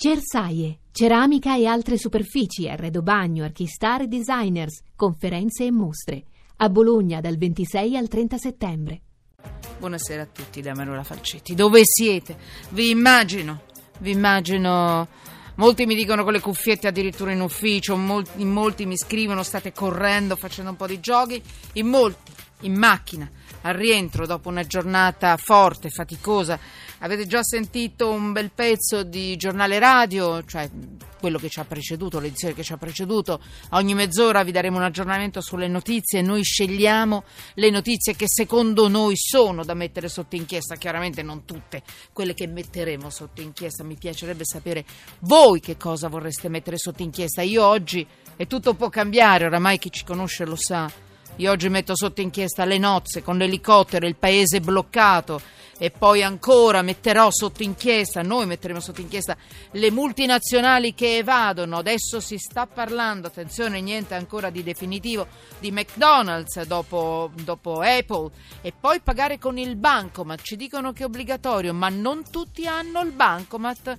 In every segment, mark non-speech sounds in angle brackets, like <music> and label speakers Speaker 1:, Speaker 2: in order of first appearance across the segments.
Speaker 1: Cersaie, ceramica e altre superfici, arredo bagno, archistar e designers, conferenze e mostre. A Bologna dal 26 al 30 settembre.
Speaker 2: Buonasera a tutti da Manuela Falcetti. Dove siete? Vi immagino, vi immagino. Molti mi dicono con le cuffiette addirittura in ufficio, molti, molti mi scrivono state correndo, facendo un po' di giochi, in molti in macchina al rientro dopo una giornata forte, faticosa. Avete già sentito un bel pezzo di giornale radio, cioè quello che ci ha preceduto, l'edizione che ci ha preceduto. Ogni mezz'ora vi daremo un aggiornamento sulle notizie. Noi scegliamo le notizie che secondo noi sono da mettere sotto inchiesta. Chiaramente non tutte quelle che metteremo sotto inchiesta. Mi piacerebbe sapere voi che cosa vorreste mettere sotto inchiesta. Io oggi, e tutto può cambiare, oramai chi ci conosce lo sa io oggi metto sotto inchiesta le nozze con l'elicottero, il paese bloccato e poi ancora metterò sotto inchiesta, noi metteremo sotto inchiesta le multinazionali che evadono. Adesso si sta parlando, attenzione, niente ancora di definitivo, di McDonald's dopo, dopo Apple e poi pagare con il bancomat. Ci dicono che è obbligatorio, ma non tutti hanno il bancomat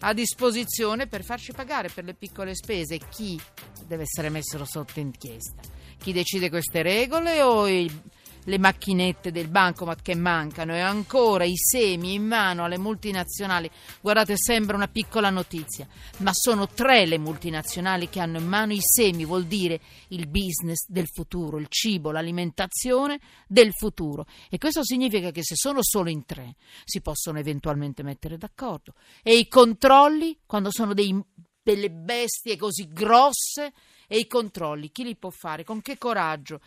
Speaker 2: a disposizione per farci pagare per le piccole spese. Chi deve essere messo sotto inchiesta? Chi decide queste regole o i, le macchinette del bancomat che mancano e ancora i semi in mano alle multinazionali? Guardate, sembra una piccola notizia, ma sono tre le multinazionali che hanno in mano i semi, vuol dire il business del futuro, il cibo, l'alimentazione del futuro. E questo significa che se sono solo in tre si possono eventualmente mettere d'accordo. E i controlli, quando sono dei, delle bestie così grosse, e i controlli, chi li può fare, con che coraggio.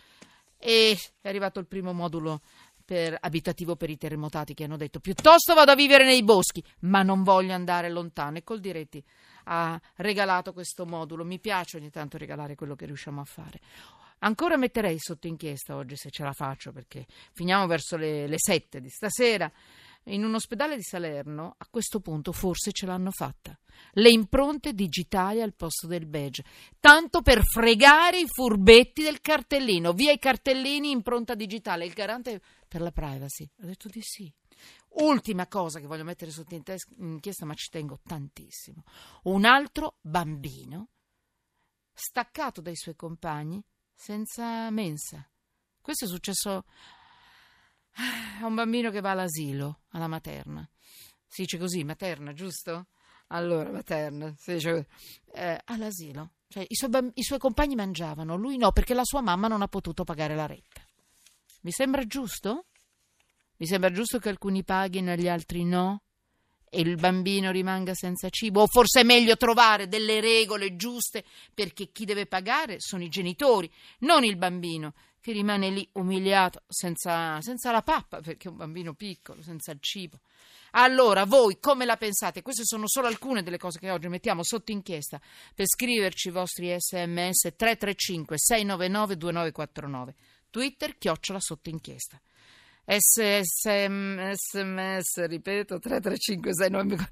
Speaker 2: E è arrivato il primo modulo per, abitativo per i terremotati che hanno detto piuttosto vado a vivere nei boschi, ma non voglio andare lontano. E col diretti ha regalato questo modulo. Mi piace ogni tanto regalare quello che riusciamo a fare. Ancora metterei sotto inchiesta oggi se ce la faccio perché finiamo verso le, le sette di stasera in un ospedale di Salerno, a questo punto forse ce l'hanno fatta. Le impronte digitali al posto del badge, tanto per fregare i furbetti del cartellino. Via i cartellini, impronta digitale. Il garante per la privacy ha detto di sì. Ultima cosa che voglio mettere sotto inchiesta, ma ci tengo tantissimo. Un altro bambino staccato dai suoi compagni senza mensa. Questo è successo è un bambino che va all'asilo, alla materna. Si dice così, materna, giusto? Allora, materna, si dice eh, all'asilo. Cioè, i, suoi bamb- i suoi compagni mangiavano, lui no, perché la sua mamma non ha potuto pagare la retta. Mi sembra giusto? Mi sembra giusto che alcuni paghino e gli altri no? E il bambino rimanga senza cibo? O forse è meglio trovare delle regole giuste perché chi deve pagare sono i genitori, non il bambino che rimane lì umiliato senza, senza la pappa, perché è un bambino piccolo, senza il cibo. Allora, voi come la pensate? Queste sono solo alcune delle cose che oggi mettiamo sotto inchiesta per scriverci i vostri sms 335 699 2949. Twitter, chiocciola sotto inchiesta. SMS, ripeto, 3356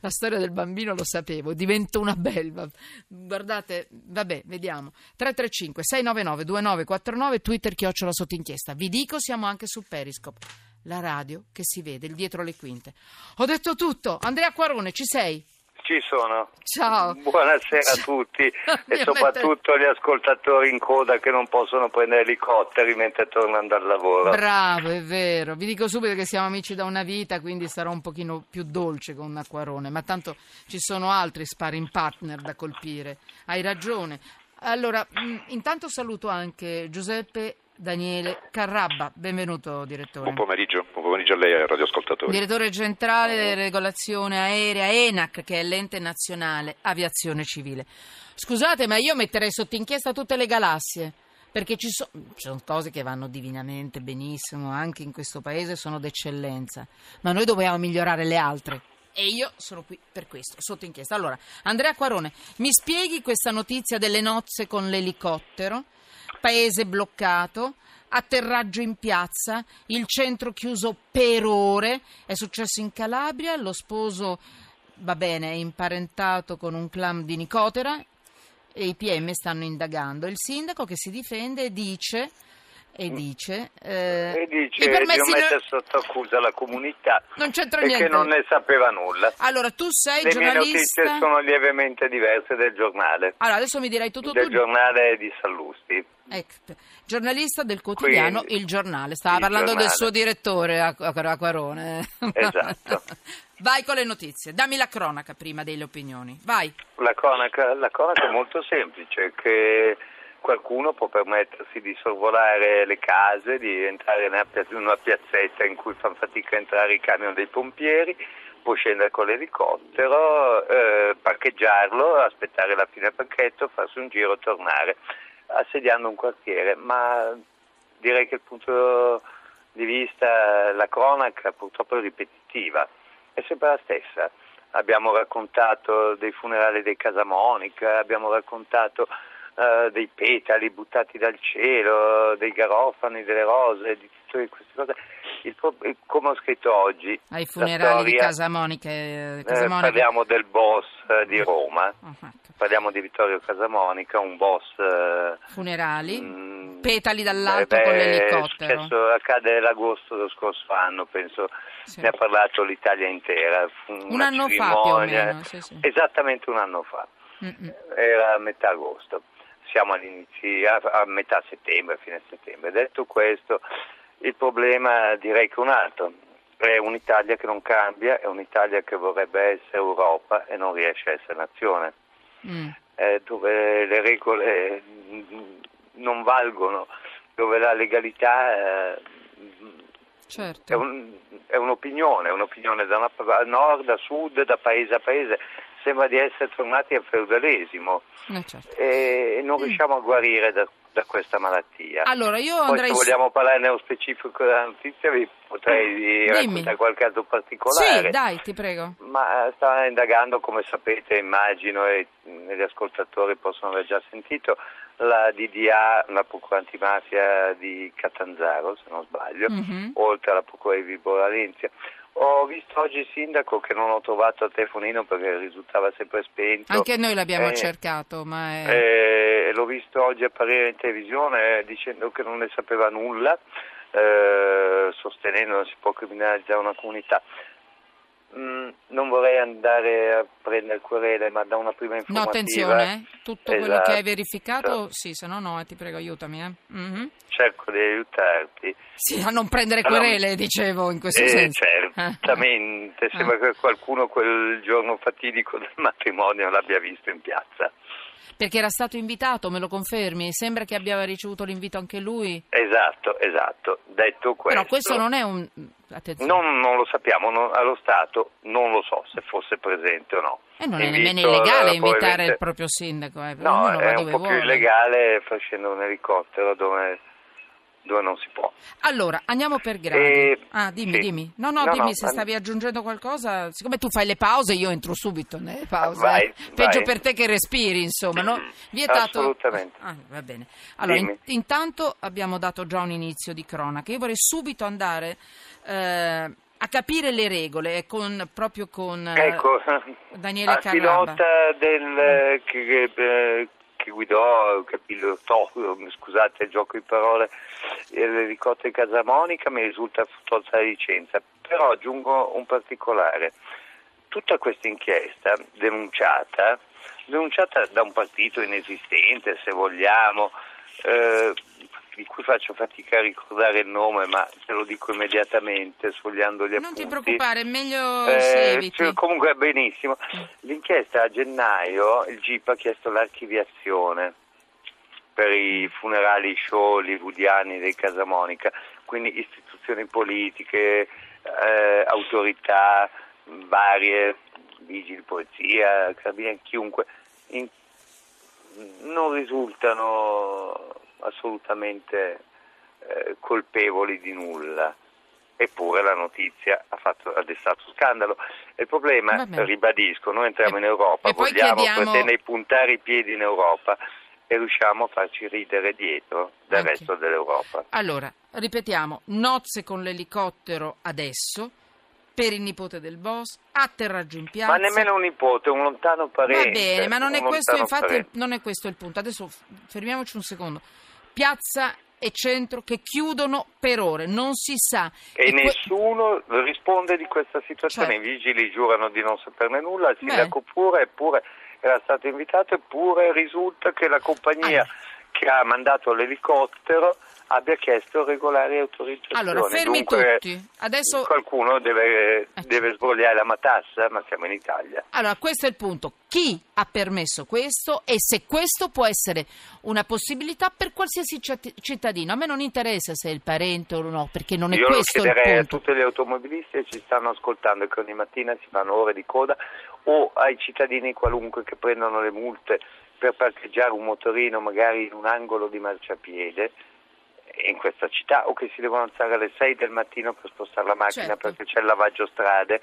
Speaker 2: la storia del bambino lo sapevo, divento una belva. Guardate, vabbè, vediamo. 335 699 2949 Twitter chiocciola sotto inchiesta. Vi dico, siamo anche su Periscope. La radio che si vede, il dietro le quinte. Ho detto tutto. Andrea Quarone, ci sei?
Speaker 3: Ci sono.
Speaker 2: Ciao.
Speaker 3: Buonasera a tutti <laughs> e soprattutto agli ascoltatori in coda che non possono prendere elicotteri mentre tornano dal lavoro.
Speaker 2: Bravo, è vero. Vi dico subito che siamo amici da una vita, quindi sarò un pochino più dolce con Acquarone, ma tanto ci sono altri sparring partner da colpire. Hai ragione. Allora, intanto saluto anche Giuseppe Daniele Carrabba. Benvenuto, direttore.
Speaker 4: Buon pomeriggio, buon pomeriggio a lei e ai radioascoltatori.
Speaker 2: Direttore centrale della regolazione aerea ENAC, che è l'ente nazionale aviazione civile. Scusate, ma io metterei sotto inchiesta tutte le galassie. Perché ci, so, ci sono cose che vanno divinamente benissimo, anche in questo paese sono d'eccellenza, ma noi dobbiamo migliorare le altre. E io sono qui per questo, sotto inchiesta. Allora, Andrea Quarone, mi spieghi questa notizia delle nozze con l'elicottero? Paese bloccato, atterraggio in piazza, il centro chiuso per ore. È successo in Calabria, lo sposo, va bene, è imparentato con un clan di Nicotera e i PM stanno indagando. Il sindaco che si difende dice e dice, eh,
Speaker 3: e dice
Speaker 2: i
Speaker 3: di
Speaker 2: permessi
Speaker 3: non
Speaker 2: no-
Speaker 3: mettere sotto accusa la comunità
Speaker 2: non c'entra niente.
Speaker 3: che non ne sapeva nulla.
Speaker 2: Allora, tu sei
Speaker 3: Le mie
Speaker 2: giornalista.
Speaker 3: notizie sono lievemente diverse del giornale,
Speaker 2: Allora, adesso mi dirai tutto
Speaker 3: del
Speaker 2: tu.
Speaker 3: giornale di Sallusti.
Speaker 2: Ecco, giornalista del quotidiano
Speaker 3: Quindi,
Speaker 2: Il Giornale. Stava
Speaker 3: Il
Speaker 2: parlando del
Speaker 3: Giornale.
Speaker 2: suo direttore, Ac- Ac- Acquarone.
Speaker 3: Esatto. <laughs>
Speaker 2: Vai con le notizie. Dammi la cronaca prima delle opinioni. Vai.
Speaker 3: La cronaca, la cronaca è molto semplice, che qualcuno può permettersi di sorvolare le case, di entrare in una piazzetta in cui fanno fatica a entrare i camion dei pompieri, può scendere con l'elicottero, eh, parcheggiarlo, aspettare la fine del pacchetto, farsi un giro, tornare, assediando un quartiere. Ma direi che il punto di vista, la cronaca purtroppo è ripetitiva, è sempre la stessa. Abbiamo raccontato dei funerali dei Casamonica, abbiamo raccontato eh, dei petali buttati dal cielo, dei garofani, delle rose, di tutte queste cose. Il come ho scritto oggi,
Speaker 2: Ai funerali di
Speaker 3: storia,
Speaker 2: Casamonica. eh,
Speaker 3: eh,
Speaker 2: Casamonica.
Speaker 3: parliamo del boss eh, di Roma,
Speaker 2: Oh, ecco.
Speaker 3: parliamo di Vittorio Casamonica, un boss... eh,
Speaker 2: Funerali.
Speaker 3: mm,
Speaker 2: Petali dall'alto
Speaker 3: eh,
Speaker 2: con
Speaker 3: beh,
Speaker 2: l'elicottero.
Speaker 3: Successo, accade l'agosto dello scorso anno, penso
Speaker 2: Sì.
Speaker 3: ne ha parlato l'Italia intera.
Speaker 2: Un anno fa più o meno, sì, sì.
Speaker 3: Esattamente un anno fa,
Speaker 2: Mm-mm.
Speaker 3: era a metà agosto. Siamo all'inizio, a, a metà settembre, fine settembre. Detto questo, il problema direi che è un altro. È un'Italia che non cambia, è un'Italia che vorrebbe essere Europa e non riesce a essere nazione
Speaker 2: Mm.
Speaker 3: eh, dove le regole mm, non valgono, dove la legalità eh,
Speaker 2: Certo.
Speaker 3: è, un- è un'opinione, è un'opinione da, una, da nord a sud, da paese a paese, sembra di essere tornati al feudalesimo
Speaker 2: Eh, certo.
Speaker 3: e non riusciamo a guarire da, da questa malattia.
Speaker 2: Allora, io
Speaker 3: Poi
Speaker 2: andrei...
Speaker 3: se vogliamo parlare nello specifico della notizia vi potrei
Speaker 2: Dimmi.
Speaker 3: raccontare qualche caso particolare.
Speaker 2: Sì, dai, ti prego.
Speaker 3: Ma eh, sta indagando, come sapete, immagino, e mh, gli ascoltatori possono aver già sentito, la DDA, la Procura Antimafia di Catanzaro, se non sbaglio,
Speaker 2: Mhm.
Speaker 3: oltre alla Procura di Vibo Valencia. Ho visto oggi il sindaco che non ho trovato al telefonino perché risultava sempre spento.
Speaker 2: Anche noi l'abbiamo
Speaker 3: Eh,
Speaker 2: cercato, ma è...
Speaker 3: eh, l'ho visto oggi apparire in televisione eh, dicendo che non ne sapeva nulla, eh, sostenendo che non si può criminalizzare una comunità. Mm, non vorrei andare a prendere querele, ma da una prima
Speaker 2: No,
Speaker 3: informativa...
Speaker 2: attenzione, eh. tutto quello
Speaker 3: Esatto.
Speaker 2: che hai verificato, sì, se no no, eh, ti prego aiutami. Eh. Mhm.
Speaker 3: Cerco di aiutarti.
Speaker 2: Sì, a non prendere
Speaker 3: Allora,
Speaker 2: querele, dicevo, in questo
Speaker 3: Eh,
Speaker 2: senso.
Speaker 3: certamente,
Speaker 2: Ah.
Speaker 3: sembra che qualcuno quel giorno fatidico del matrimonio l'abbia visto in piazza.
Speaker 2: Perché era stato invitato, me lo confermi? Sembra che abbia ricevuto l'invito anche lui.
Speaker 3: Esatto, esatto. Detto questo...
Speaker 2: Però questo non è un...
Speaker 3: Non, non lo sappiamo, non- allo Stato non lo so se fosse presente o no.
Speaker 2: E non è nemmeno
Speaker 3: Invito,
Speaker 2: illegale
Speaker 3: eh,
Speaker 2: invitare il proprio sindaco, eh,
Speaker 3: No, è un po'
Speaker 2: vuole.
Speaker 3: più illegale far scendere un elicottero dove, dove non si può.
Speaker 2: Allora, andiamo per gradi.
Speaker 3: Eh,
Speaker 2: ah, dimmi,
Speaker 3: sì.
Speaker 2: dimmi. No, no,
Speaker 3: No,
Speaker 2: dimmi
Speaker 3: no,
Speaker 2: se stavi aggiungendo qualcosa. Siccome tu fai le pause, io entro subito nelle pause.
Speaker 3: Vai,
Speaker 2: eh. Peggio
Speaker 3: vai.
Speaker 2: per te che respiri, insomma, no? Vietato.
Speaker 3: Assolutamente.
Speaker 2: Ah, va bene. Allora, in- intanto abbiamo dato già un inizio di cronaca. Io vorrei subito andare eh, a capire le regole, eh, con, proprio con eh,
Speaker 3: Ecco,
Speaker 2: Daniele <laughs>
Speaker 3: al
Speaker 2: Carrabba.
Speaker 3: pilota del, eh, che, che, eh, che guidò, che pilotò, scusate il gioco di parole, eh, l'elicottero di Casamonica mi risulta tolta la licenza. Però aggiungo un particolare. Tutta questa inchiesta denunciata, denunciata da un partito inesistente, se vogliamo, eh, di cui faccio fatica a ricordare il nome, ma te lo dico immediatamente, sfogliando gli
Speaker 2: Non
Speaker 3: appunti.
Speaker 2: ti preoccupare, è meglio
Speaker 3: Eh,
Speaker 2: se eviti.
Speaker 3: comunque benissimo. L'inchiesta a gennaio il GIP ha chiesto l'archiviazione per i funerali show hollywoodiani dei Casamonica, quindi istituzioni politiche, eh, autorità varie, vigili polizia, carabinieri, chiunque, in- non risultano assolutamente eh, colpevoli di nulla. Eppure la notizia ha, fatto, ha destato scandalo. Il problema, ribadisco, noi entriamo
Speaker 2: E-
Speaker 3: in Europa, vogliamo
Speaker 2: chiediamo-
Speaker 3: pretendere puntare i piedi in Europa e riusciamo a farci ridere dietro del
Speaker 2: Anche.
Speaker 3: resto dell'Europa.
Speaker 2: Allora, ripetiamo, nozze con l'elicottero adesso, per il nipote del boss, atterraggio in piazza.
Speaker 3: Ma nemmeno un nipote, un lontano parente.
Speaker 2: Va bene, ma non è questo, infatti, non è questo il punto. Adesso fermiamoci un secondo. Piazza e centro che chiudono per ore, non si sa.
Speaker 3: E,
Speaker 2: que-
Speaker 3: nessuno risponde di questa situazione.
Speaker 2: Certo.
Speaker 3: I vigili giurano di non saperne nulla, il
Speaker 2: Beh.
Speaker 3: sindaco pure, eppure era stato invitato, eppure risulta che la compagnia
Speaker 2: Ah.
Speaker 3: Che ha mandato l'elicottero abbia chiesto regolari autorizzazioni.
Speaker 2: Allora, fermi
Speaker 3: Dunque,
Speaker 2: tutti. Adesso
Speaker 3: Qualcuno deve,
Speaker 2: Ecco.
Speaker 3: deve sbrogliare la matassa, ma siamo in Italia.
Speaker 2: Allora, questo è il punto. Chi ha permesso questo e se questo può essere una possibilità per qualsiasi citt- cittadino? A me non interessa se è il parente o no, perché non è
Speaker 3: Io lo
Speaker 2: questo il
Speaker 3: chiederei a
Speaker 2: punto.
Speaker 3: tutti gli automobilisti che ci stanno ascoltando e che ogni mattina si fanno ore di coda o ai cittadini qualunque che prendono le multe per parcheggiare un motorino magari in un angolo di marciapiede in questa città o che si devono alzare alle 6 del mattino per spostare la macchina
Speaker 2: Certo.
Speaker 3: perché c'è il lavaggio strade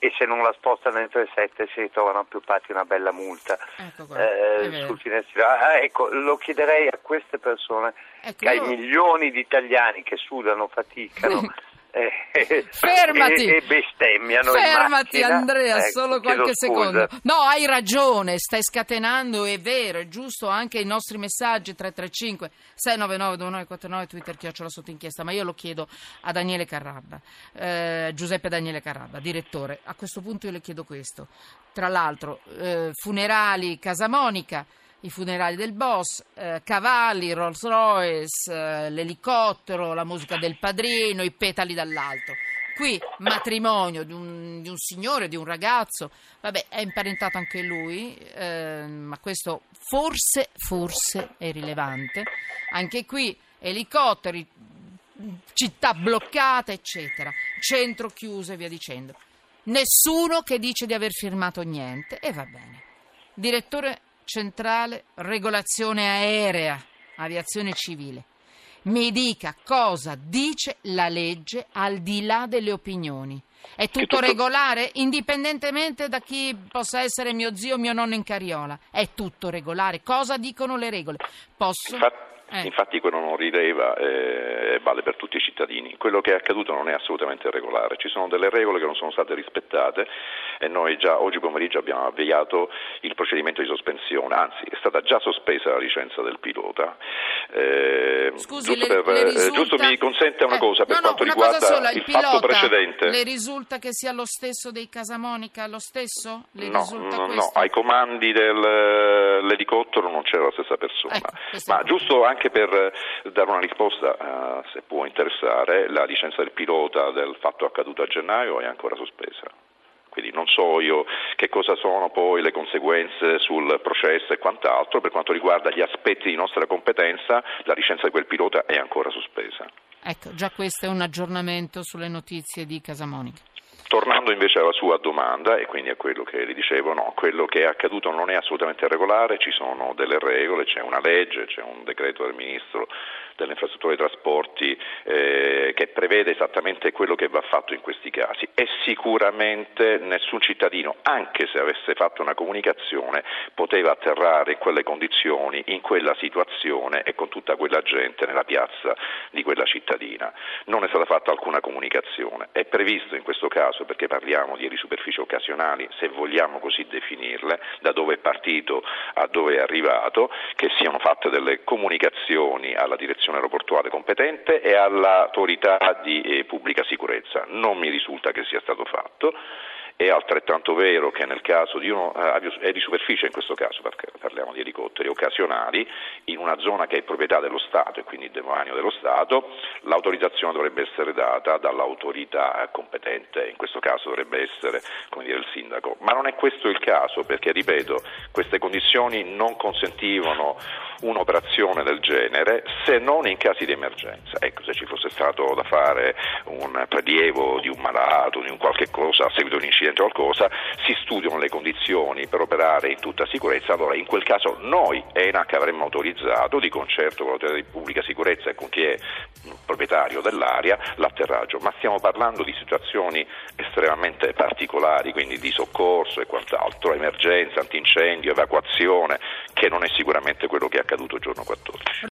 Speaker 3: e se non la spostano entro le 7 si ritrovano appiuppati una bella multa
Speaker 2: Ecco
Speaker 3: eh, sul finestrino. Ah, ecco, lo chiederei a queste persone
Speaker 2: Ecco,
Speaker 3: ai
Speaker 2: io-
Speaker 3: milioni di italiani che sudano, faticano <laughs> eh,
Speaker 2: Fermati! <laughs>
Speaker 3: e, e bestemmiano
Speaker 2: Fermati. Andrea,
Speaker 3: Ecco,
Speaker 2: solo qualche secondo. No, hai ragione, stai scatenando, è vero, è giusto anche i nostri messaggi 335 699 2949 Twitter chiocciola sotto inchiesta, ma io lo chiedo a Daniele Carrabba, eh, Giuseppe Daniele Carrabba, direttore. A questo punto io le chiedo questo. Tra l'altro, eh, funerali Casa Monica, i funerali del boss, eh, cavalli, Rolls Royce, eh, l'elicottero, la musica del padrino, i petali dall'alto. Qui matrimonio di un, di un signore, di un ragazzo, vabbè, è imparentato anche lui, eh, ma questo forse, forse è rilevante. Anche qui elicotteri, città bloccate, eccetera, centro chiuso e via dicendo. Nessuno che dice di aver firmato niente e va bene. Direttore centrale regolazione aerea, aviazione civile. Mi dica cosa dice la legge al di là delle opinioni. È tutto,
Speaker 4: tutto-
Speaker 2: regolare, indipendentemente da chi possa essere mio zio o mio nonno in carriola. È tutto regolare. Cosa dicono le regole? Posso?
Speaker 4: Infatti,
Speaker 2: Eh.
Speaker 4: infatti quello non rileva eh, vale per tutti i cittadini. Quello che è accaduto non è assolutamente regolare, ci sono delle regole che non sono state rispettate e noi già oggi pomeriggio abbiamo avviato il procedimento di sospensione, anzi è stata già sospesa la licenza del pilota. Eh,
Speaker 2: Scusi,
Speaker 4: giusto,
Speaker 2: le,
Speaker 4: per-
Speaker 2: le
Speaker 4: eh,
Speaker 2: risulta...
Speaker 4: giusto mi consente una
Speaker 2: Eh,
Speaker 4: cosa per
Speaker 2: no, no,
Speaker 4: quanto
Speaker 2: una
Speaker 4: riguarda
Speaker 2: sola,
Speaker 4: il,
Speaker 2: il
Speaker 4: fatto precedente.
Speaker 2: Le risulta che sia lo stesso dei Casamonica? Lo stesso? Le
Speaker 4: No, no, no, ai comandi dell'elicottero non c'era la stessa persona.
Speaker 2: Ecco,
Speaker 4: Ma giusto anche per eh, dare una risposta, eh, se può interessare, la licenza del pilota del fatto accaduto a gennaio è ancora sospesa. Quindi non so io che cosa sono poi le conseguenze sul processo e quant'altro, per quanto riguarda gli aspetti di nostra competenza, la licenza di quel pilota è ancora sospesa.
Speaker 2: Ecco, già questo è un aggiornamento sulle notizie di Casamonica.
Speaker 4: Tornando invece alla sua domanda, e quindi a quello che le dicevo, no, quello che è accaduto non è assolutamente regolare, ci sono delle regole, c'è una legge, c'è un decreto del Ministro delle infrastrutture dei trasporti eh, che prevede esattamente quello che va fatto in questi casi e sicuramente nessun cittadino, anche se avesse fatto una comunicazione, poteva atterrare in quelle condizioni, in quella situazione e con tutta quella gente nella piazza di quella cittadina. Non è stata fatta alcuna comunicazione, è previsto in questo caso, perché parliamo di superfici occasionali, se vogliamo così definirle, da dove è partito a dove è arrivato, che siano fatte delle comunicazioni alla direzione aeroportuale competente e all'autorità di eh, pubblica sicurezza. Non mi risulta che sia stato fatto. È altrettanto vero che nel caso di uno, eh, è di superficie in questo caso, parliamo di elicotteri occasionali, in una zona che è proprietà dello Stato e quindi demanio dello Stato, l'autorizzazione dovrebbe essere data dall'autorità competente, in questo caso dovrebbe essere dire, il sindaco. Ma non è questo il caso, perché ripeto, queste condizioni non consentivano un'operazione del genere se non in casi di emergenza. Ecco, se ci fosse stato da fare un prelievo di un malato, di un qualche cosa a seguito di un incidente o qualcosa, si studiano le condizioni per operare in tutta sicurezza, allora in quel caso noi ENAC avremmo autorizzato di concerto con l'autorità di pubblica sicurezza e con chi è proprietario dell'area l'atterraggio, ma stiamo parlando di situazioni estremamente particolari, quindi di soccorso e quant'altro, emergenza, antincendio, evacuazione, che non è sicuramente quello che è accaduto giorno 14.